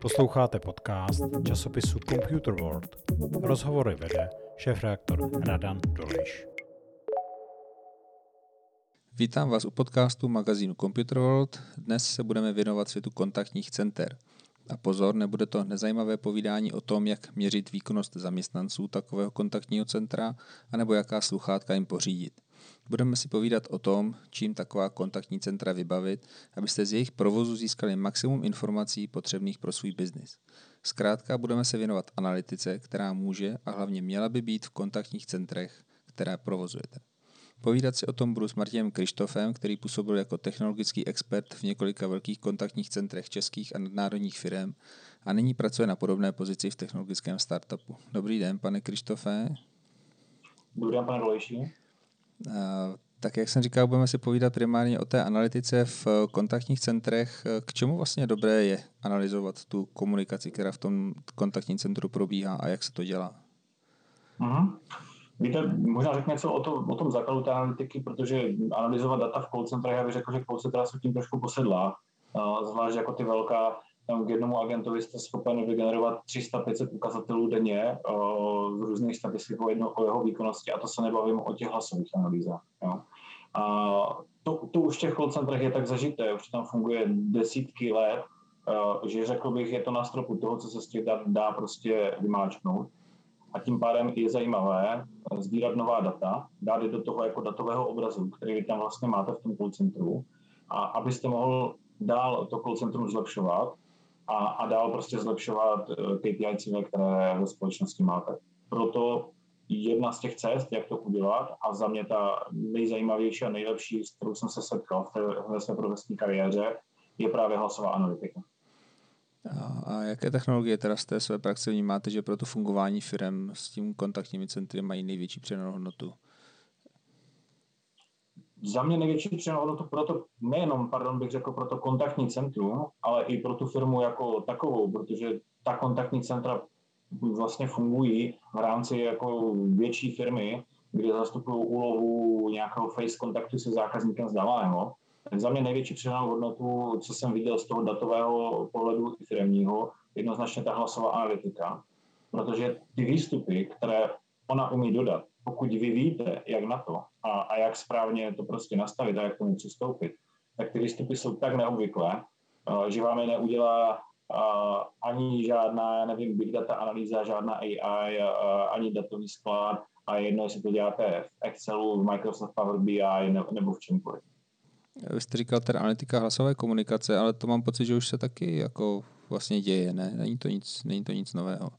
Posloucháte podcast časopisu Computer World. Rozhovory vede šéf-reaktor Radan Dolejš. Vítám vás u podcastu magazínu Computer World. Dnes se budeme věnovat světu kontaktních center. A pozor, nebude to nezajímavé povídání o tom, jak měřit výkonnost zaměstnanců takového kontaktního centra, anebo jaká sluchátka jim pořídit. Budeme si povídat o tom, čím taková kontaktní centra vybavit, abyste z jejich provozu získali maximum informací potřebných pro svůj biznis. Zkrátka budeme se věnovat analytice, která může a hlavně měla by být v kontaktních centrech, které provozujete. Povídat si o tom budu s Martinem Krištofem, který působil jako technologický expert v několika velkých kontaktních centrech českých a nadnárodních firm a nyní pracuje na podobné pozici v technologickém startupu. Dobrý den, pane Krištofe. Dobrý den, pane Dolejší. Tak jak jsem říkal, budeme si povídat primárně o té analytice v kontaktních centrech. K čemu vlastně dobré je analyzovat tu komunikaci, která v tom kontaktním centru probíhá a jak se to dělá? Mm-hmm. Víte, možná řekne něco o, to, o tom základu té analytiky, protože analyzovat data v call centrech, já bych řekl, že call centra jsou tím trošku posedlá, zvlášť jako ty velká, tam k jednomu agentovi jste schopen vygenerovat 300-500 ukazatelů denně z různých statistik o, jedno, o jeho výkonnosti a to se nebavím o těch hlasových analýzách. Jo. A to, to už v těch call centrech je tak zažité, už tam funguje desítky let, že řekl bych, je to na stropu toho, co se z těch dá, dá prostě vymáčknout a tím pádem je zajímavé sbírat nová data, dát je do toho jako datového obrazu, který vy tam vlastně máte v tom call centru a abyste mohl dál to call centrum zlepšovat a, a dál prostě zlepšovat eh, KPI cíle, které ve společnosti máte. Proto jedna z těch cest, jak to udělat a za mě ta nejzajímavější a nejlepší, s kterou jsem se setkal v té, ve své profesní kariéře, je právě hlasová analytika. A jaké technologie teda z té své praxe vnímáte, že pro to fungování firm s tím kontaktními centry mají největší přidanou hodnotu? Za mě největší přidanou hodnotu pro to, nejenom, pardon, bych řekl, pro to kontaktní centrum, ale i pro tu firmu jako takovou, protože ta kontaktní centra vlastně fungují v rámci jako větší firmy, kde zastupují úlohu nějakého face kontaktu se zákazníkem vzdáleného. Tak za mě největší přidanou hodnotu, co jsem viděl z toho datového pohledu i firmního, jednoznačně ta hlasová analytika, protože ty výstupy, které ona umí dodat, pokud vy víte, jak na to a, a jak správně to prostě nastavit a jak tomu přistoupit, tak ty výstupy jsou tak neobvyklé, že vám je neudělá ani žádná, nevím, big data analýza, žádná AI, ani datový sklad a jedno, jestli to děláte v Excelu, v Microsoft Power BI nebo v čemkoliv. Vy jste říkal teda analytika hlasové komunikace, ale to mám pocit, že už se taky jako vlastně děje, ne? Není to nic, není to nic nového.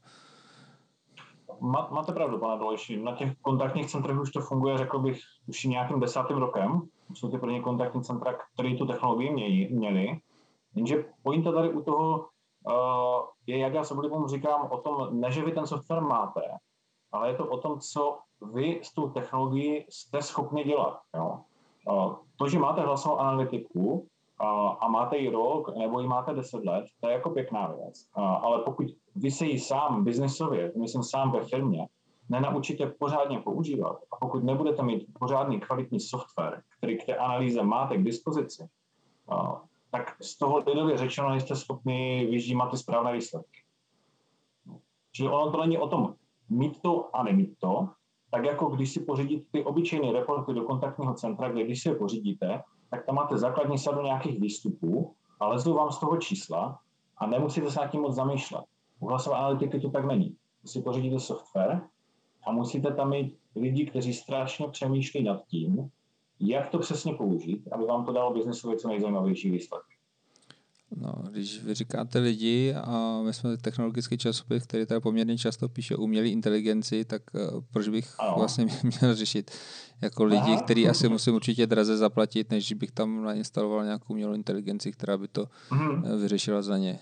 Máte pravdu, pane Dolejší. Na těch kontaktních centrech už to funguje, řekl bych, už nějakým desátým rokem. Jsou ty první kontaktní centra, které tu technologii měli. měli. Jenže pointa tady u toho uh, je, jak já se oblibom říkám, o tom, ne, že vy ten software máte, ale je to o tom, co vy s tou technologií jste schopni dělat. Jo? To, že máte hlasovou analytiku a máte ji rok nebo ji máte 10 let, to je jako pěkná věc. Ale pokud vy se ji sám biznesově, myslím sám ve firmě, nenaučíte pořádně používat a pokud nebudete mít pořádný kvalitní software, který k té analýze máte k dispozici, tak z toho lidově řečeno nejste schopni vyžímat ty správné výsledky. Čili ono to není o tom mít to a nemít to, tak jako když si pořídíte ty obyčejné reporty do kontaktního centra, kde když si je pořídíte, tak tam máte základní sadu nějakých výstupů a lezou vám z toho čísla a nemusíte se nad tím moc zamýšlet. U hlasové analytiky to tak není. Vy si pořídíte software a musíte tam mít lidi, kteří strašně přemýšlí nad tím, jak to přesně použít, aby vám to dalo biznesově co nejzajímavější výsledky. No, když vy říkáte lidi a my jsme technologický časopis, který tady poměrně často píše umělé inteligenci, tak uh, proč bych ano. vlastně měl řešit jako lidi, Aha. který asi musím určitě draze zaplatit, než bych tam nainstaloval nějakou umělou inteligenci, která by to hmm. vyřešila za ně.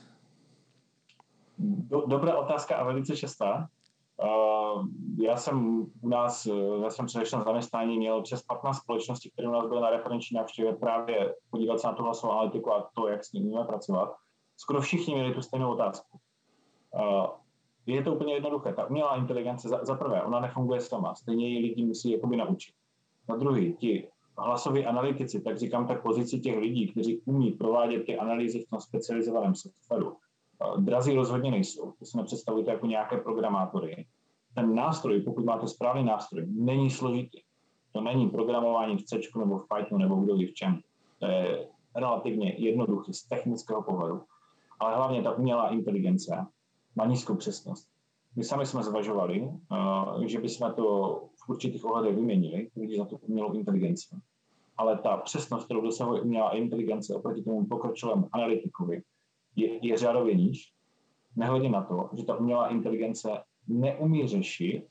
Dobrá otázka a velice častá. Uh, já jsem u nás eh, ve svém předešlém zaměstnání měl přes 15 společností, které u nás byly na referenční návštěvě právě podívat se na tu hlasovou analytiku a to, jak s ní můžeme pracovat. Skoro všichni měli tu stejnou otázku. Uh, je to úplně jednoduché. Ta umělá inteligence, za, za prvé, ona nefunguje sama. Stejně ji lidi musí jakoby naučit. Za druhý, ti hlasoví analytici, tak říkám tak pozici těch lidí, kteří umí provádět ty analýzy v tom specializovaném softwaru, drazí rozhodně nejsou. To si nepředstavujete jako nějaké programátory. Ten nástroj, pokud máte správný nástroj, není složitý. To není programování v C nebo v Pythonu nebo kdo ví v čem. To je relativně jednoduchý z technického pohledu. Ale hlavně ta umělá inteligence má nízkou přesnost. My sami jsme zvažovali, že bychom to v určitých ohledech vyměnili, lidi za tu umělou inteligenci. Ale ta přesnost, kterou dosahuje umělá inteligence oproti tomu pokročilému analytikovi, je, je řádově níž, nehledě na to, že ta umělá inteligence neumí řešit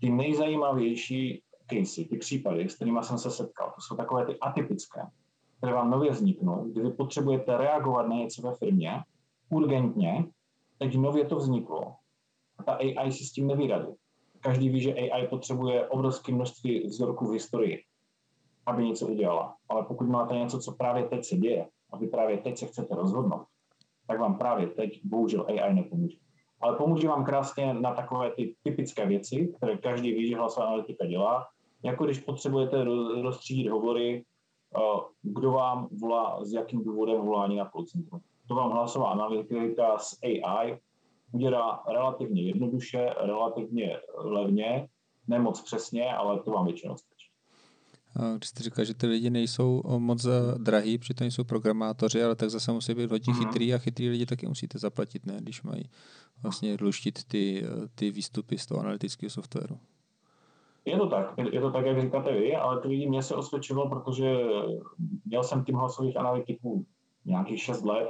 ty nejzajímavější casey, ty případy, s kterými jsem se setkal. To jsou takové ty atypické, které vám nově vzniknou, kdy vy potřebujete reagovat na něco ve firmě urgentně, teď nově to vzniklo. A ta AI si s tím nevyradí. Každý ví, že AI potřebuje obrovské množství vzorků v historii, aby něco udělala. Ale pokud máte něco, co právě teď se děje, a vy právě teď se chcete rozhodnout, tak vám právě teď bohužel AI nepomůže. Ale pomůže vám krásně na takové ty typické věci, které každý ví, že hlasová analytika dělá, jako když potřebujete rozstřídit hovory, eh, kdo vám volá, s jakým důvodem volání na call centrum. To vám hlasová analytika s AI udělá relativně jednoduše, relativně levně, nemoc přesně, ale to vám většinou stačí. Když jste říkal, že ty lidi nejsou moc drahý, přitom jsou programátoři, ale tak zase musí být hodně mm-hmm. chytrý a chytrý lidi taky musíte zaplatit, ne? Když mají vlastně luštit ty, ty výstupy z toho analytického softwaru. Je to tak, je to tak, jak říkáte vy, ale ty lidi mě se osvědčilo, protože měl jsem tým hlasových analytiků nějakých 6 let,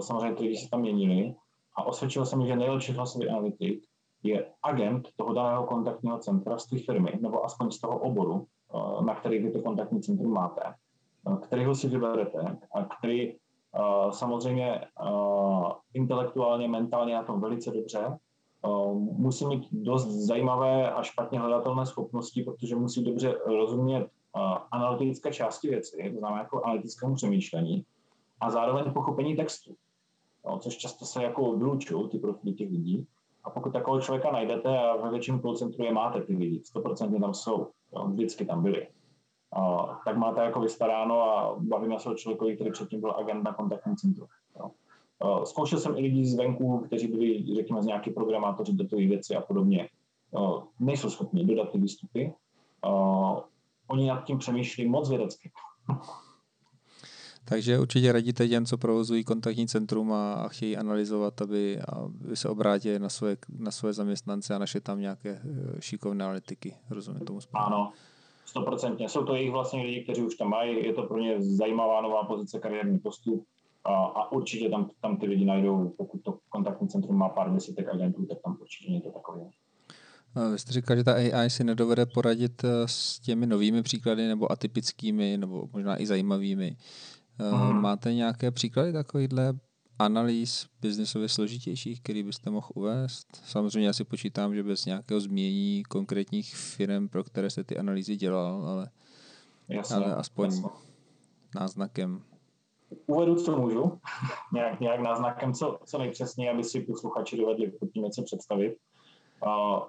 samozřejmě ty lidi se tam měnili a osvědčilo se mi, že nejlepší hlasový analytik je agent toho daného kontaktního centra z té firmy, nebo aspoň z toho oboru, Eh, na který vy to kontaktní centrum máte, eh, kterýho si vyberete a který eh, samozřejmě intelektuálně, mentálně na tom velice dobře, musí mít dost zajímavé a špatně hledatelné schopnosti, protože musí dobře rozumět analytické části věci, to znamená jako analytickému přemýšlení a zároveň pochopení textu, což často se jako vylučují ty profily těch lidí. A pokud takového člověka najdete a ve větším call centru je máte ty lidi, 100% tam jsou, jo, vždycky tam byli, a, tak máte jako vystaráno a bavíme se o člověkovi, který předtím byl agent na kontaktním centru. Jo. A, zkoušel jsem i lidi zvenku, kteří byli, řekněme, z nějaký programátoři těch věci a podobně. A, nejsou schopni dodat ty výstupy. A, oni nad tím přemýšlí moc vědecky. Takže určitě radíte těm, co provozují kontaktní centrum a, a chtějí analyzovat, aby, aby se obrátili na svoje, na svoje zaměstnance a našli tam nějaké eh, šikovné analytiky. Rozumím tomu správně? Ano, stoprocentně. Jsou to jejich vlastně lidi, kteří už tam mají, je to pro ně zajímavá nová pozice, kariérní postup a, a určitě tam, tam ty lidi najdou, pokud to kontaktní centrum má pár desítek agentů, tak tam určitě něco takového. Vy jste říkal, že ta AI si nedovede poradit eh, s těmi novými příklady nebo atypickými, nebo možná i zajímavými. Hmm. Máte nějaké příklady takovýchhle analýz biznesově složitějších, který byste mohl uvést? Samozřejmě já si počítám, že bez nějakého změní konkrétních firm, pro které jste ty analýzy dělal, ale, jasně, ale aspoň jasně. náznakem. Uvedu, co můžu, nějak, nějak náznakem, co, co nejpřesněji, aby si posluchači dovedli pod tím něco představit. Uh,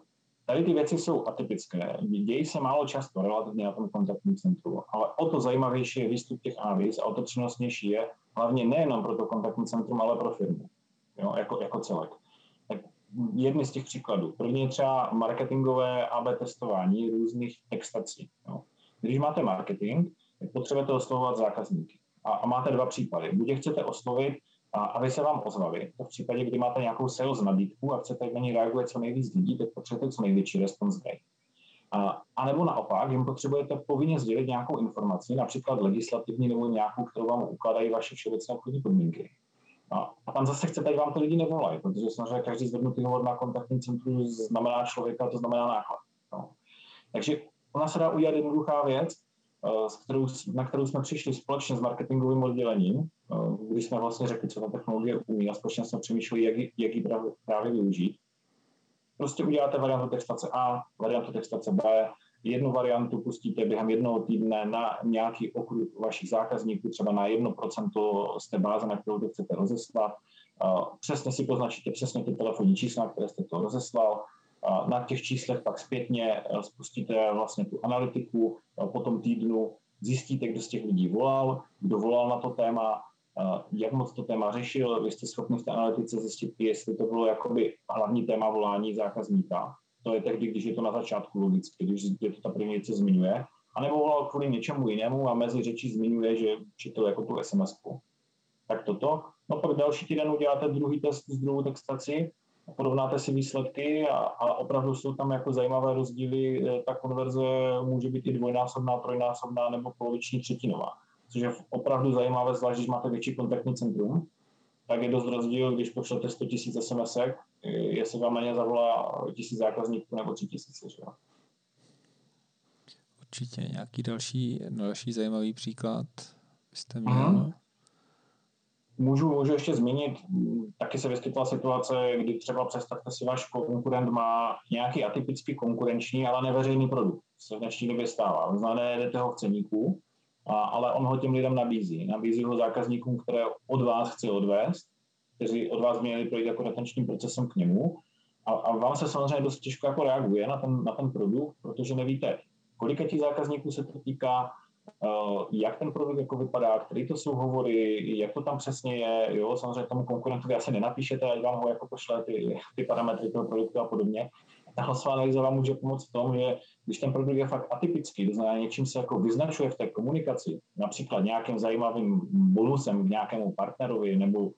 Tady ty věci jsou atypické. Dějí se málo často relativně na tom kontaktním centru, ale o to zajímavější je výstup těch analýz a o to přínosnější je hlavně nejenom pro to kontaktní centrum, ale pro firmu jo, jako, jako celek. Tak jedny z těch příkladů. První je třeba marketingové AB testování různých textací. Jo. Když máte marketing, potřebujete oslovovat zákazníky. A, a máte dva případy. Buď je chcete oslovit a aby se vám ozvali. V případě, kdy máte nějakou sales nabídku a chcete, na ní reaguje co nejvíc lidí, tak potřebujete co největší response rate. A, a nebo naopak, jim potřebujete povinně sdělit nějakou informaci, například legislativní nebo nějakou, kterou vám ukládají vaše všeobecné obchodní podmínky. A, a tam zase chcete, ať vám to lidi nevolají, protože samozřejmě každý zvednutý hovor na kontaktním centru znamená člověka, to znamená náklad. No. Takže ona se dá udělat jednoduchá věc, Eh, s kterou, na kterou jsme přišli společně s marketingovým oddělením, když jsme vlastně řekli, co ta technologie umí a společně jsme přemýšleli, jak, jak ji právě, využít. Prostě uděláte variantu textace A, variantu textace B, jednu variantu pustíte během jednoho týdne na nějaký okruh vašich zákazníků, třeba na 1% z té báze, na kterou to chcete rozeslat. Eh, přesně si poznačíte přesně ty telefonní čísla, které jste to rozeslal, na těch číslech pak zpětně eh, spustíte vlastně tu analytiku, po tom týdnu zjistíte, kdo z těch lidí volal, kdo volal na to téma, jak moc to téma řešil, vy jste schopni v té analytice zjistit, jestli to bylo jakoby hlavní téma volání zákazníka. To je tehdy, když je to na začátku logicky, když je to ta první co zmiňuje. A nebo volal kvůli něčemu jinému a mezi řečí zmiňuje, že četl jako tu sms -ku. Tak toto. No pak další týden uděláte druhý test s druhou textaci, porovnáte si výsledky a, a opravdu jsou tam jako zajímavé rozdíly. E, ta konverze může být i dvojnásobná, trojnásobná nebo poloviční třetinová což je opravdu zajímavé, zvlášť když máte větší kontaktní centrum, tak je dost rozdíl, když pošlete 100 000 SMS, jestli vám na ně zavolá tisíc zákazníků nebo tři tisíce. Že? Určitě. Nějaký další, další zajímavý příklad byste měl? Aha. Můžu, můžu ještě zmínit, taky se vyskytla situace, kdy třeba představte si, váš konkurent má nějaký atypický konkurenční, ale neveřejný produkt. Se v dnešní době stává. Znamená, jdete ho v ceníku, a, ale on ho těm lidem nabízí. Nabízí ho zákazníkům, které od vás chce odvést, kteří od vás měli projít jako retenčním procesem k němu. A, a vám se samozřejmě dost těžko jako reaguje na ten, na ten produkt, protože nevíte, kolika těch zákazníků se to týká, uh, jak ten produkt jako vypadá, který to jsou hovory, jak to tam přesně je, jo, samozřejmě tomu konkurentovi asi nenapíšete, ať vám ho jako pošle ty, ty parametry toho produktu a podobně, hlasová analýza vám může pomoct v tom, že když ten produkt je fakt atypický, to znamená něčím se jako vyznačuje v té komunikaci, například nějakým zajímavým bonusem k nějakému partnerovi nebo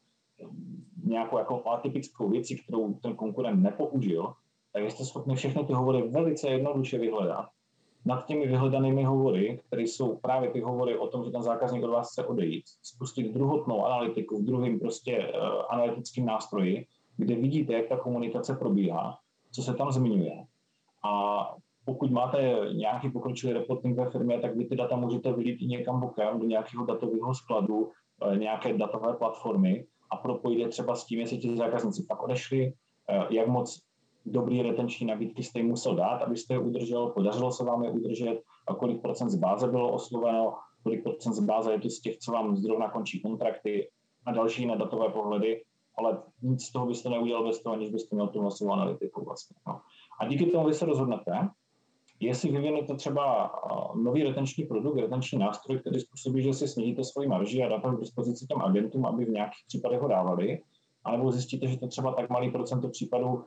nějakou jako atypickou věcí, kterou ten konkurent nepoužil, tak jste schopni všechny ty hovory velice jednoduše vyhledat. Nad těmi vyhledanými hovory, které jsou právě ty hovory o tom, že ten zákazník od vás chce odejít, spustit druhotnou analytiku v druhém prostě uh, analytickém nástroji, kde vidíte, jak ta komunikace probíhá co se tam zmiňuje. A pokud máte nějaký pokročilý reporting ve firmě, tak vy ty data můžete vylít i někam bokem do nějakého datového skladu, eh, nějaké datové platformy a propojit je třeba s tím, jestli ti zákazníci pak odešli, eh, jak moc dobrý retenční nabídky jste jim musel dát, abyste je udržel, podařilo se vám je udržet, a kolik procent z báze bylo osloveno, kolik procent z báze je to z těch, co vám zrovna končí kontrakty a další jiné datové pohledy ale nic z toho byste neudělal bez toho, aniž byste měl tu masovou analytiku vlastně. No. A díky tomu vy se rozhodnete, jestli vyvinete třeba nový retenční produkt, retenční nástroj, který způsobí, že si snížíte svoji marži a dáte k dispozici těm agentům, aby v nějakých případech ho dávali, anebo zjistíte, že to třeba tak malý procento případů,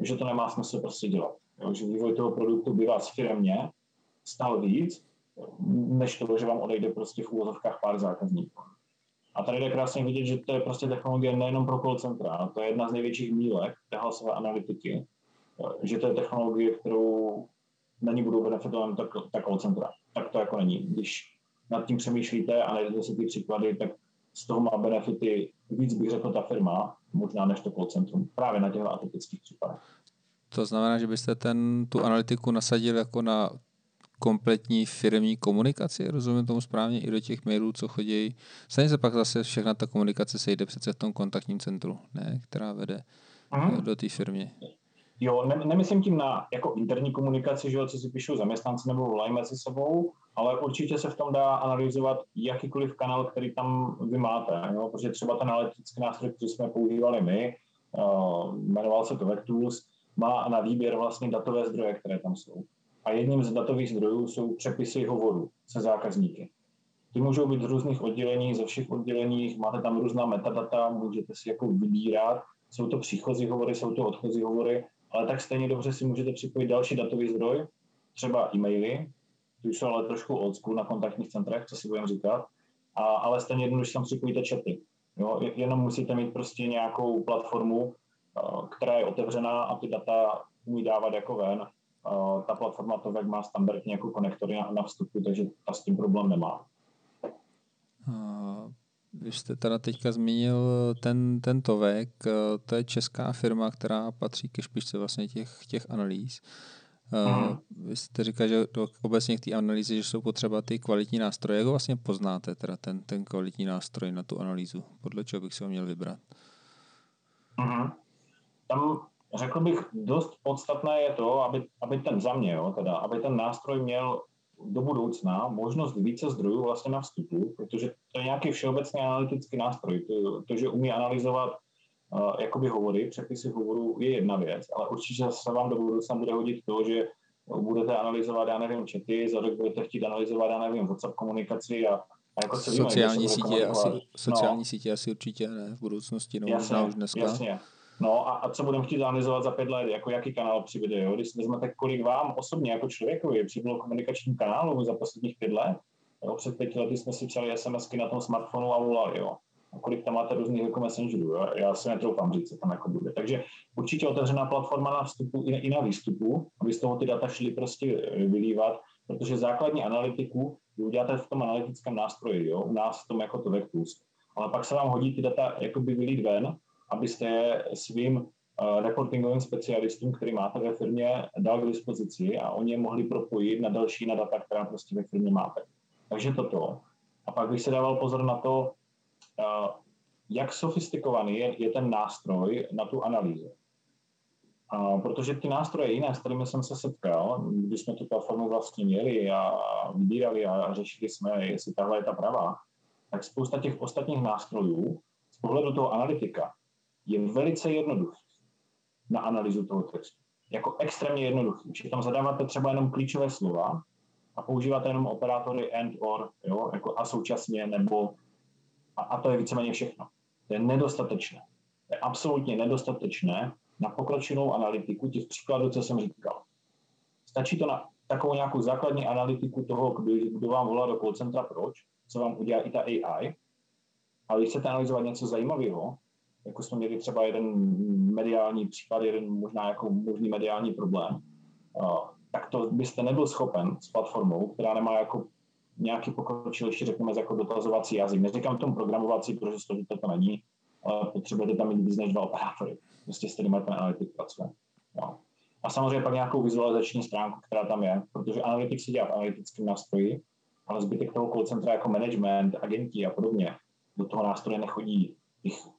že to nemá smysl prostě dělat. Jo, že vývoj toho produktu by vás firmě stál víc, než to, že vám odejde prostě v úvozovkách pár zákazníků. A tady jde krásně vidět, že to je prostě technologie nejenom pro call centra, to je jedna z největších mílek té hlasové analytiky, že to je technologie, kterou na ní budou benefitovat tak, tak call centra. Tak to jako není. Když nad tím přemýšlíte a najdete si ty příklady, tak z toho má benefity víc, bych řekl, ta firma, možná než to call centrum, právě na těch atypických případech. To znamená, že byste ten, tu analytiku nasadil jako na kompletní firmní komunikaci, rozumím tomu správně, i do těch mailů, co chodí. Stejně se pak zase všechna ta komunikace sejde přece v tom kontaktním centru, ne, která vede Aha. do té firmy. Jo, ne, nemyslím tím na jako interní komunikaci, že jo, co si píšou zaměstnanci nebo volají mezi sebou, ale určitě se v tom dá analyzovat jakýkoliv kanál, který tam vy máte, jo, protože třeba ten analytický nástroj, který jsme používali my, uh, jmenoval se to Vectools, má na výběr vlastně datové zdroje, které tam jsou a jedním z datových zdrojů jsou přepisy hovorů se zákazníky. Ty můžou být z různých oddělení, ze všech odděleních, máte tam různá metadata, můžete si jako vybírat, jsou to příchozí hovory, jsou to odchozí hovory, ale tak stejně dobře si můžete připojit další datový zdroj, třeba e-maily, ty už jsou ale trošku old school na kontaktních centrech, co si budeme říkat, a, ale stejně jednoduše tam připojíte chaty. Jo? Jenom musíte mít prostě nějakou platformu, která je otevřená a ty data umí dávat jako ven ta platforma to má standardně jako konektory na, na vstupu, takže ta s tím problém nemá. Vy jste teda teďka zmínil ten, ten Tovek, to je česká firma, která patří ke špičce vlastně těch, těch analýz. Hmm. Vy jste říkal, že do, obecně k té analýzy, že jsou potřeba ty kvalitní nástroje. Jak ho vlastně poznáte, teda ten, ten kvalitní nástroj na tu analýzu? Podle čeho bych si ho měl vybrat? Hmm. Tam řekl bych, dost podstatné je to, aby, aby ten za mě, jo, teda, aby ten nástroj měl do budoucna možnost více zdrojů vlastně na vstupu, protože to je nějaký všeobecný analytický nástroj. To, to že umí analyzovat uh, jakoby hovory, přepisy hovorů je jedna věc, ale určitě se vám do budoucna bude hodit to, že budete analyzovat, já nevím, chaty, za rok budete chtít analyzovat, já nevím, WhatsApp komunikaci a, a jako sociální sítě, asi, sociální no. sítě asi určitě ne v budoucnosti, no jasně, možná už dneska. Jasně. No a, a co budeme chtít analyzovat za pět let, jako jaký kanál přibude, jo? Když vezmete, kolik vám osobně jako člověkovi přibylo komunikačním kanálů za posledních pět let, jo? před pěti lety jsme si psali SMSky na tom smartphonu a volali, jo? A kolik tam máte různých jako messengerů, jo? já si netroufám říct, co tam jako bude. Takže určitě otevřená platforma na vstupu i, i na výstupu, aby z toho ty data šly prostě eh, vylívat, protože základní analytiku vy uděláte v tom analytickém nástroji, jo? u nás v tom jako to Vectus. Ale pak se vám hodí ty data jakoby vylít ven abyste je svým uh, reportingovým specialistům, který máte ve firmě, dal k dispozici a oni je mohli propojit na další na data, která prostě ve firmě máte. Takže toto. A pak bych se dával pozor na to, uh, jak sofistikovaný je, je ten nástroj na tu analýzu. Uh, protože ty nástroje jiné, s kterými jsem se setkal, když jsme tu platformu vlastně měli a vybírali a řešili jsme, jestli tahle je ta pravá, tak spousta těch ostatních nástrojů z pohledu toho analytika je velice jednoduchý na analýzu toho textu. Jako extrémně jednoduchý. Že tam zadáváte třeba jenom klíčové slova a používáte jenom operátory and, or, jo, jako a současně, nebo a, a to je víceméně všechno. To je nedostatečné. To je absolutně nedostatečné na pokročilou analytiku těch příkladů, co jsem říkal. Stačí to na takovou nějakou základní analytiku toho, kdo, kdo vám volá do call centra, proč, co vám udělá i ta AI, ale když chcete analyzovat něco zajímavého, jako jsme měli třeba jeden mediální případ, jeden možná jako možný mediální problém, tak to byste nebyl schopen s platformou, která nemá jako nějaký pokročilejší, řekněme, jako dotazovací jazyk. Neříkám tomu programovací, protože složité to není, ale potřebujete tam mít víc než dva operátory, prostě s kterými ten analytik pracuje. No. A samozřejmě pak nějakou vizualizační stránku, která tam je, protože analytik se dělá v analytickém nástroji, ale zbytek toho call centra jako management, agenti a podobně do toho nástroje nechodí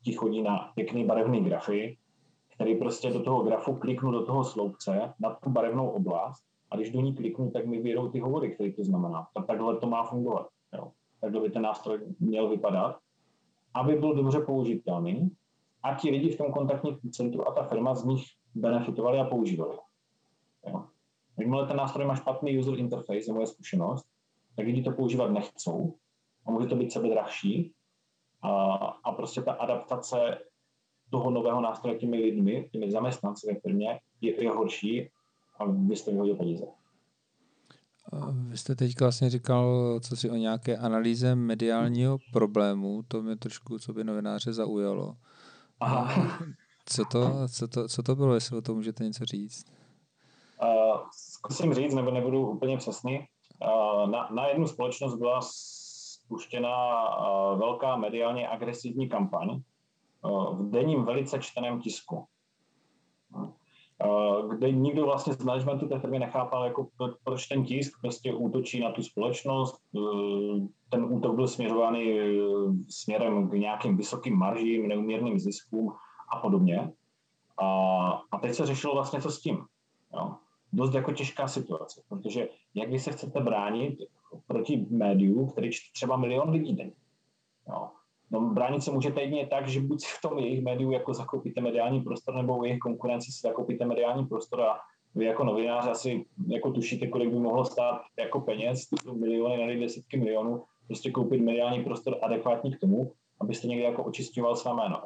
ti chodí na pěkný barevný grafy, který prostě do toho grafu kliknu do toho sloupce na tu barevnou oblast a když do ní kliknu, tak mi vyjedou ty hovory, které to znamená. Tak takhle to má fungovat. Jo. Takhle by ten nástroj měl vypadat, aby byl dobře použitelný a ti lidi v tom kontaktním centru a ta firma z nich benefitovali a používali. Jo. Jakmile ten nástroj má špatný user interface, je moje zkušenost, tak lidi to používat nechcou a může to být sebe drahší a, a prostě ta adaptace toho nového nástroje těmi lidmi, těmi zaměstnanci ve firmě je, je horší a vy jste vyhodil peníze. Vy jste teď vlastně říkal, co si o nějaké analýze mediálního problému, to mě trošku, co by novináře zaujalo. Aha. Co to, co, to, co to bylo, jestli o tom můžete něco říct? Uh, zkusím říct, nebo nebudu úplně přesný. Uh, na, na jednu společnost byla spuštěna eh, velká mediálně agresivní kampaň eh, v denním velice čteném tisku, eh, kde nikdo vlastně z managementu té firmy nechápal, jako proč ten tisk prostě útočí na tu společnost. Ten útok byl směřovaný směrem k nějakým vysokým maržím, neuměrným ziskům a podobně. A, a teď se řešilo vlastně, co s tím. Jo. Dost jako těžká situace, protože jak vy se chcete bránit proti médiu, který čte třeba milion lidí denně. No. No, bránit se můžete jedině tak, že buď v tom jejich médiu jako zakoupíte mediální prostor, nebo u jejich konkurenci si zakoupíte mediální prostor a vy jako novinář asi jako tušíte, kolik by mohlo stát jako peněz, to miliony, ne desítky milionů, prostě koupit mediální prostor adekvátní k tomu, abyste někde jako očistoval své jméno.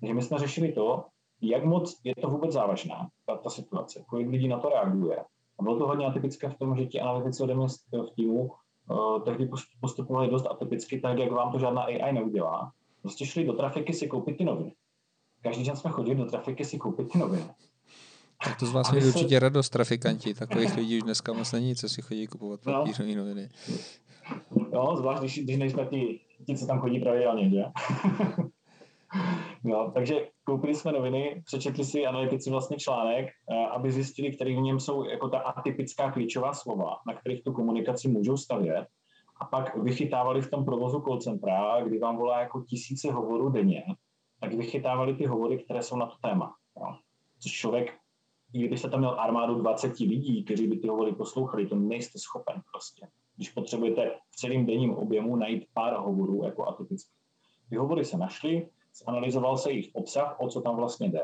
Takže my jsme řešili to, jak moc je to vůbec závažná, ta, ta situace, kolik lidí na to reaguje, a bylo to hodně atypické v tom, že ti analytici ode mě v týmu uh, tehdy postupovali dost atypicky, tak jak vám to žádná AI neudělá. Prostě šli do trafiky si koupit ty noviny. Každý den jsme chodili do trafiky si koupit ty noviny. Tak to z vás měli se... určitě radost, trafikanti. Takových lidí už dneska moc není, co si chodí kupovat no. papírové noviny. No, zvlášť, když, když nejsme ti, ti, co tam chodí pravidelně, že? No, takže koupili jsme noviny, přečetli si analytici vlastně článek, eh, aby zjistili, který v něm jsou jako ta atypická klíčová slova, na kterých tu komunikaci můžou stavět. A pak vychytávali v tom provozu call centra, kdy vám volá jako tisíce hovorů denně, tak vychytávali ty hovory, které jsou na to téma. No. Což člověk, i kdybyste tam měl armádu 20 lidí, kteří by ty hovory poslouchali, to nejste schopen prostě. Když potřebujete v celém denním objemu najít pár hovorů jako atypické. Ty hovory se našly, zanalizoval se jejich obsah, o co tam vlastně jde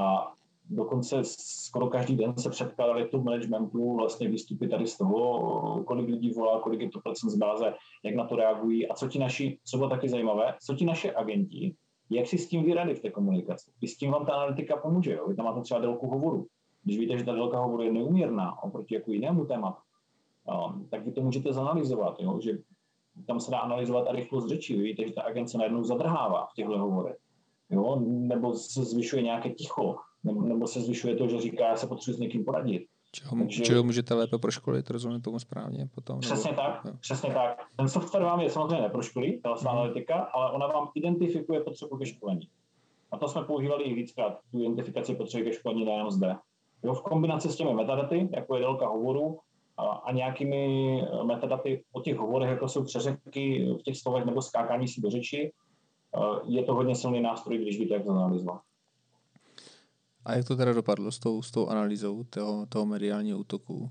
a dokonce skoro každý den se předkládali tu managementu vlastně výstupy tady z toho, kolik lidí volá, kolik je to procent z báze, jak na to reagují a co ti naši, co bylo taky zajímavé, co ti naše agenti, jak si s tím vyrady v té komunikaci. I s tím vám ta analytika pomůže. Jo? Vy tam máte třeba délku hovoru. Když víte, že ta délka hovoru je neuměrná oproti jako jinému tématu, um, tak vy to můžete zanalizovat. Jo? Že tam se dá analyzovat a rychlost řeči. Vy víte, že ta agent se najednou zadrhává v těchto hovorech. Jo? Nebo se zvyšuje nějaké ticho, nebo, nebo se zvyšuje to, že říká, já se potřebuji s někým poradit. Čeho, Takže, čeho můžete lépe proškolit, rozumím tomu správně potom? Přesně nebo, tak, jo. přesně tak. Ten software vám je samozřejmě neproškolí, ta mm. analytika, ale ona vám identifikuje potřebu ke školení. A to jsme používali i víckrát, tu identifikaci potřeby ke školení nejenom zde. Jo, v kombinaci s těmi metadaty, jako je délka hovoru, a, nějakými eh, metadaty o těch hovorech, jako jsou přeřeky v těch slovech nebo skákání si do řeči, eh, je to hodně silný nástroj, když víte, jak to analyzovat. A jak to teda dopadlo s tou, s tou analýzou toho, toho mediálního útoku?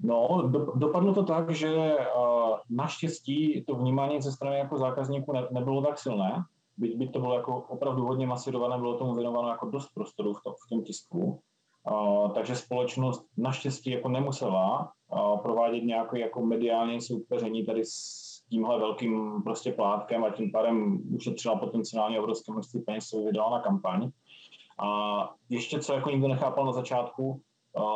No, do, dopadlo to tak, že uh, naštěstí to vnímání ze strany jako zákazníků ne, nebylo tak silné, byť by to bylo jako opravdu hodně masírované, bylo tomu věnováno jako dost prostoru v, to, v tom tisku. Uh, takže společnost naštěstí jako nemusela provádět nějaké jako mediální soupeření tady s tímhle velkým prostě plátkem a tím pádem ušetřila potenciálně obrovské množství peněz, co vydala na kampaň. A ještě, co jako nikdo nechápal na začátku,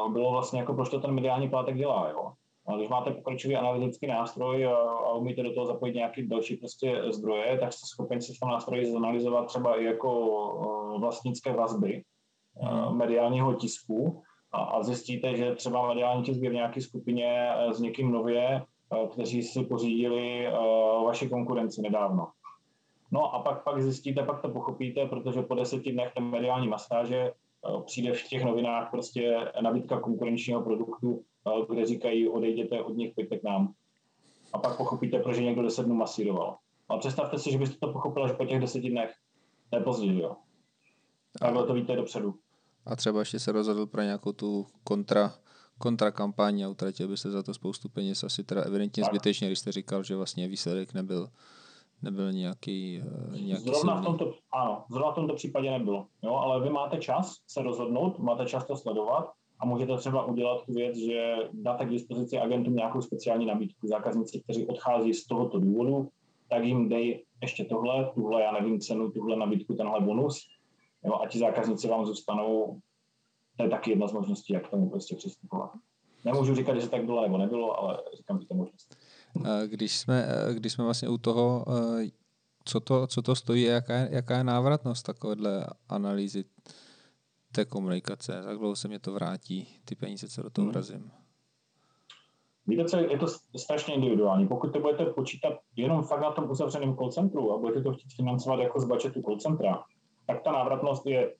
bylo vlastně jako, proč to ten mediální plátek dělá, jo. A když máte pokročilý analytický nástroj a, a umíte do toho zapojit nějaký další prostě zdroje, tak jste schopni si v tom nástroji zanalizovat třeba i jako vlastnické vazby mediálního tisku a, a zjistíte, že třeba mediální tisk je v nějaké skupině s někým nově, kteří si pořídili vaši konkurenci nedávno. No a pak, pak zjistíte, pak to pochopíte, protože po deseti dnech té mediální masáže eh, přijde v těch novinách prostě nabídka konkurenčního produktu, eh, kde říkají odejděte od nich, pojďte k nám. A pak pochopíte, proč někdo deset dnů masíroval. Ale představte si, že byste to pochopili až po těch deseti dnech. To je pozdě, jo. Takhle to víte dopředu. A třeba ještě se rozhodl pro nějakou tu kontra, kontrakampaň a utratil byste za to spoustu peněz. Asi teda evidentně zbytečně, když jste říkal, že vlastně výsledek nebyl nebyl nějaký, eh, nějaký zrovna v tomto, ano, zrovna v tomto případě nebylo, jo, ale vy máte čas se rozhodnout, máte čas to sledovat a můžete třeba udělat tu věc, že dáte k dispozici agentům nějakou speciální nabídku. Zákazníci, kteří odchází z tohoto důvodu, tak jim dej ještě tohle, tuhle, já nevím, cenu, tuhle nabídku, tenhle bonus, jo, a ti zákazníci vám zůstanou. To je taky jedna z možností, jak k tomu prostě přistupovat. Nemůžu říkat, že tak bylo nebo nebylo, ale říkám, že to možnost. Když jsme, když jsme vlastně u toho, co to, co to stojí a jaká, je, jaká je návratnost takovéhle analýzy té komunikace, jak dlouho se mě to vrátí, ty peníze, co do toho hmm. vrazím. Víte co, je to strašně individuální. Pokud to budete počítat jenom fakt na tom uzavřeném call centru a budete to chtít financovat jako z budgetu call centra, tak ta návratnost je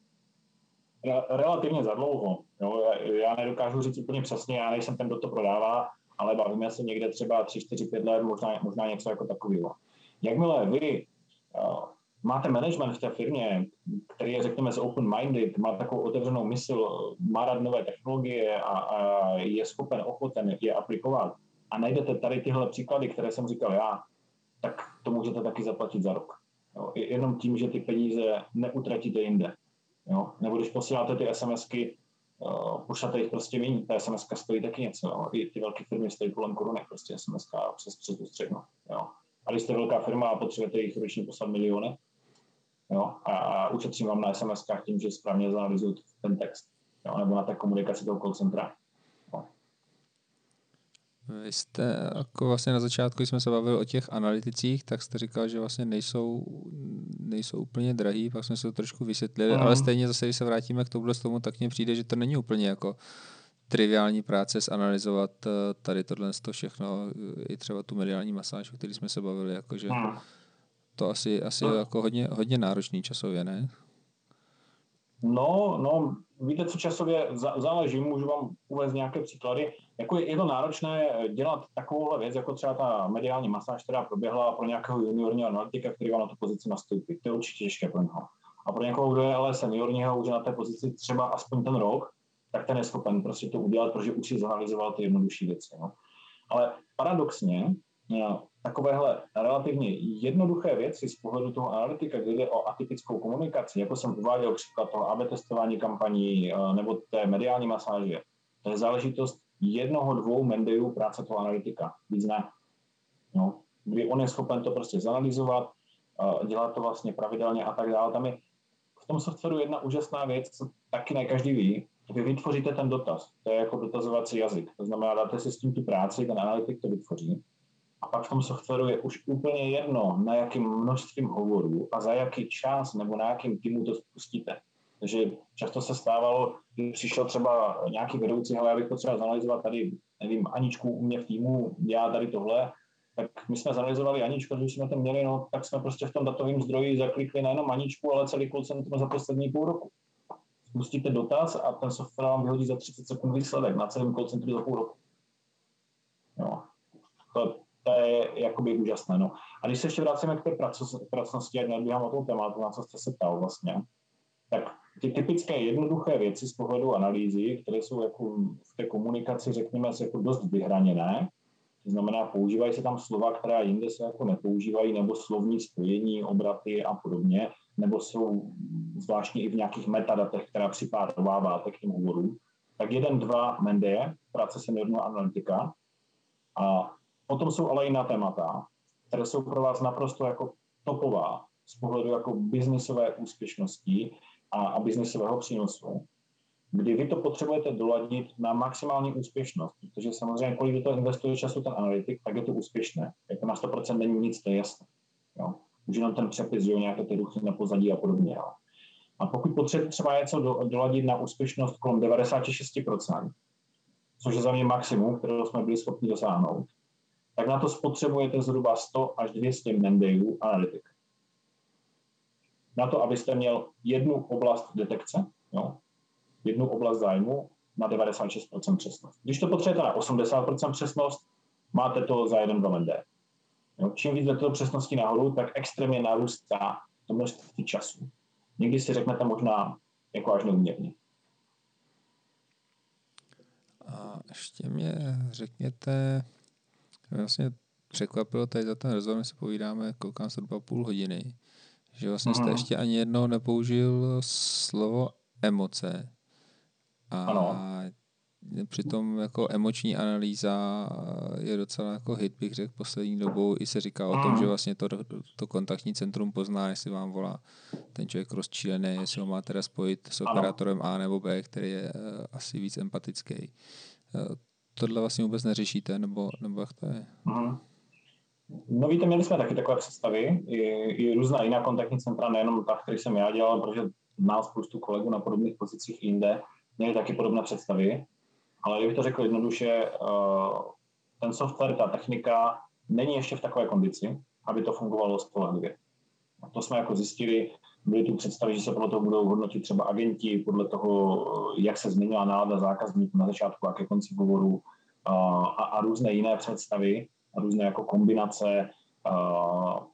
relativně za dlouho. Jo, já nedokážu říct úplně přesně, já nejsem ten, kdo to prodává, ale bavíme se někde třeba 3, 4, 5 let, možná, možná něco jako takového. Jakmile vy uh, máte management v té firmě, který je, řekněme, open-minded, má takovou otevřenou mysl, má rád nové technologie a, a je schopen, ochoten je aplikovat a najdete tady tyhle příklady, které jsem říkal já, tak to můžete taky zaplatit za rok. Jo, jenom tím, že ty peníze neutratíte jinde. Jo? Nebo když posíláte ty SMSky uh, pošlete jich prostě méně. Ta SMS stojí taky něco. Jo. I ty velké firmy stojí kolem korunek, prostě SMS přes, přes tu střednu. Jo. A když jste velká firma a potřebujete jich ročně poslat miliony, jo, a, a ušetřím vám na SMS tím, že správně zanalizuju ten text, jo, nebo na té komunikaci toho call centra. Vy jste, jako vlastně na začátku, když jsme se bavili o těch analyticích, tak jste říkal, že vlastně nejsou, nejsou úplně drahý, pak jsme se to trošku vysvětlili, mm. ale stejně zase, když se vrátíme k tomu, tomu, tak mně přijde, že to není úplně jako triviální práce zanalizovat eh, tady tohle to všechno, i třeba tu mediální masáž, o který jsme se bavili, jakože mm. to asi, asi mm. jako hodně, hodně náročný časově, ne? No, no, víte, co časově záleží, můžu vám uvést nějaké příklady. Jako je, je to náročné dělat takovouhle věc, jako třeba ta mediální masáž, která proběhla pro nějakého juniorního analytika, který vám na tu pozici nastoupí. To je určitě těžké pro něho. A pro někoho, kdo je ale seniorního, už na té pozici třeba aspoň ten rok, tak ten je schopen prostě to udělat, protože už si zanalizoval ty jednodušší věci. No. Ale paradoxně, takovéhle relativně jednoduché věci z pohledu toho analytika, kde jde o atypickou komunikaci, jako jsem uváděl příklad toho AB testování kampaní eh, nebo té mediální masáže, to je záležitost jednoho, dvou mendejů práce toho analytika. Víc ne. No, kdy on je schopen to prostě zanalizovat, eh, dělat to vlastně pravidelně a tak dále. Tam je v tom softwaru jedna úžasná věc, co taky ne každý ví, vy vytvoříte ten dotaz. To je jako dotazovací jazyk. To znamená, dáte si s tím tu práci, ten analytik to vytvoří a pak v tom softwaru je už úplně jedno, na jakým množstvím hovorů a za jaký čas nebo na jakým týmu to spustíte. Takže často se stávalo, když přišel třeba nějaký vedoucí, ale já bych potřeboval zanalizovat tady, nevím, Aničku u mě v týmu, já tady tohle, tak my jsme zanalizovali Aničku, když jsme to měli, no, tak jsme prostě v tom datovém zdroji zaklikli nejenom Aničku, ale celý call center za poslední půl roku. Spustíte dotaz a ten software vám vyhodí za 30 sekund výsledek na celém call centru za půl roku. Jo. To, to je jakoby úžasné. No. A když se ještě vracíme k té pracnosti, ať nadbíhám o tom tématu, na co jste se ptal vlastně, tak ty typické jednoduché věci z pohledu analýzy, které jsou jako v té komunikaci, řekněme, jako dost vyhraněné, to znamená, používají se tam slova, která jinde se jako nepoužívají, nebo slovní spojení, obraty a podobně, nebo jsou zvláštní i v nějakých metadatech, která připárováváte k těm úvodům. Tak jeden, dva Mendeje, práce seniorního analytika. A Potom jsou ale jiná témata, které jsou pro vás naprosto jako topová z pohledu jako biznisové úspěšnosti a, a biznisového přínosu, kdy vy to potřebujete doladit na maximální úspěšnost, protože samozřejmě, kolik do toho investuje času ten analytik, tak je to úspěšné. Jako na 100% není nic, to je jasné. Jo. Už jenom ten přepis, jo, nějaké ty ruchy na pozadí a podobně. Jo. A pokud potřebujete třeba něco do, doladit na úspěšnost kolem 96%, což je za mě maximum, kterého jsme byli schopni dosáhnout, tak na to spotřebujete zhruba 100 až 200 mendejů analytik. Na to, abyste měl jednu oblast detekce, jo, jednu oblast zájmu na 96% přesnost. Když to potřebujete na 80% přesnost, máte to za jeden 2 mendé. Jo, čím víc jdete do přesnosti nahoru, tak extrémně narůstá to množství času. Někdy si řeknete možná jako až neuměrně. A ještě mě řekněte, vlastně překvapilo tady za ten rozhovor, my se povídáme, koukám se dva půl hodiny, že vlastně jste mhm. ještě ani jednou nepoužil slovo emoce. A ano. přitom jako emoční analýza je docela jako hit, bych řekl, poslední dobou. I se říká o tom, mhm. že vlastně to, to kontaktní centrum pozná, jestli vám volá ten člověk rozčílený, jestli ho má teda spojit s operátorem A nebo B, který je uh, asi víc empatický. Tohle vlastně vůbec neřešíte, nebo, nebo jak to je? Mm. No víte, měli jsme taky takové představy, i, i různá jiná kontaktní centra, nejenom ta, který jsem já dělal, protože znal spoustu kolegů na podobných pozicích jinde, měli taky podobné představy, ale kdybych to řekl jednoduše, uh, ten software, ta technika není ještě v takové kondici, aby to fungovalo spolehlivě. A to jsme jako zjistili, byly tu představy, že se podle toho budou hodnotit třeba agenti, podle toho, jak se změnila nálada zákazníků na začátku a ke konci hovoru a, a různé jiné představy a různé jako kombinace. A,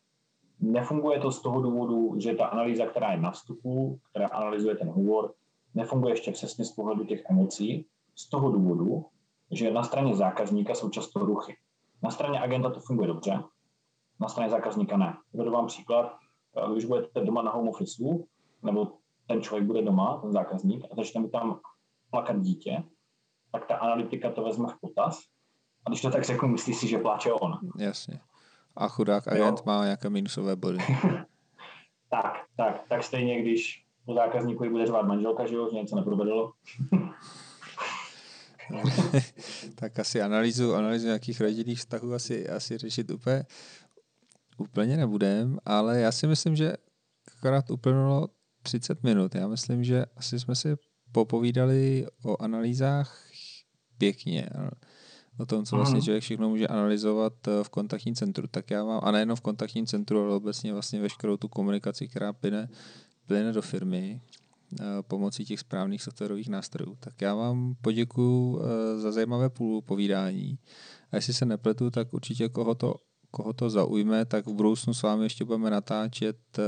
nefunguje to z toho důvodu, že ta analýza, která je na vstupu, která analyzuje ten hovor, nefunguje ještě přesně z pohledu těch emocí, z toho důvodu, že na straně zákazníka jsou často ruchy. Na straně agenta to funguje dobře, na straně zákazníka ne. Uvedu vám příklad když budete doma na home office, nebo ten člověk bude doma, ten zákazník, a začne mi tam plakat dítě, tak ta analytika to vezme v potaz. A když to tak řeknu, myslí si, že pláče on. Jasně. A chudák agent jo. má nějaké minusové body. tak, tak, tak stejně, když u zákazníku bude řvát manželka, že jo, že něco neprovedlo. tak asi analýzu, analýzu nějakých rodinných vztahů asi, asi řešit úplně, úplně nebudem, ale já si myslím, že akorát uplynulo 30 minut. Já myslím, že asi jsme si popovídali o analýzách pěkně. O tom, co vlastně mhm. člověk všechno může analyzovat eh, v kontaktním centru. Tak já mám, a nejenom v kontaktním centru, ale obecně vlastně veškerou tu komunikaci, která plyne, plyne do firmy eh, pomocí těch správných softwarových nástrojů. Tak já vám poděkuji eh, za zajímavé povídání. A jestli se nepletu, tak určitě koho to koho to zaujme, tak v budoucnu s vámi ještě budeme natáčet eh,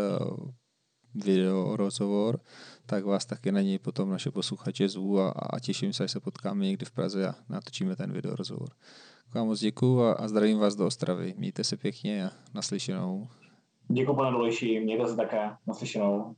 video rozhovor, tak vás taky na něj potom naše posluchače zvu a, a těším se, až se potkáme někdy v Praze a natočíme ten video rozhovor. Tak vám moc děkuju a, a zdravím vás do Ostravy. Mějte se pěkně a naslyšenou. Děkuji pane Dolejší, mějte se také, naslyšenou.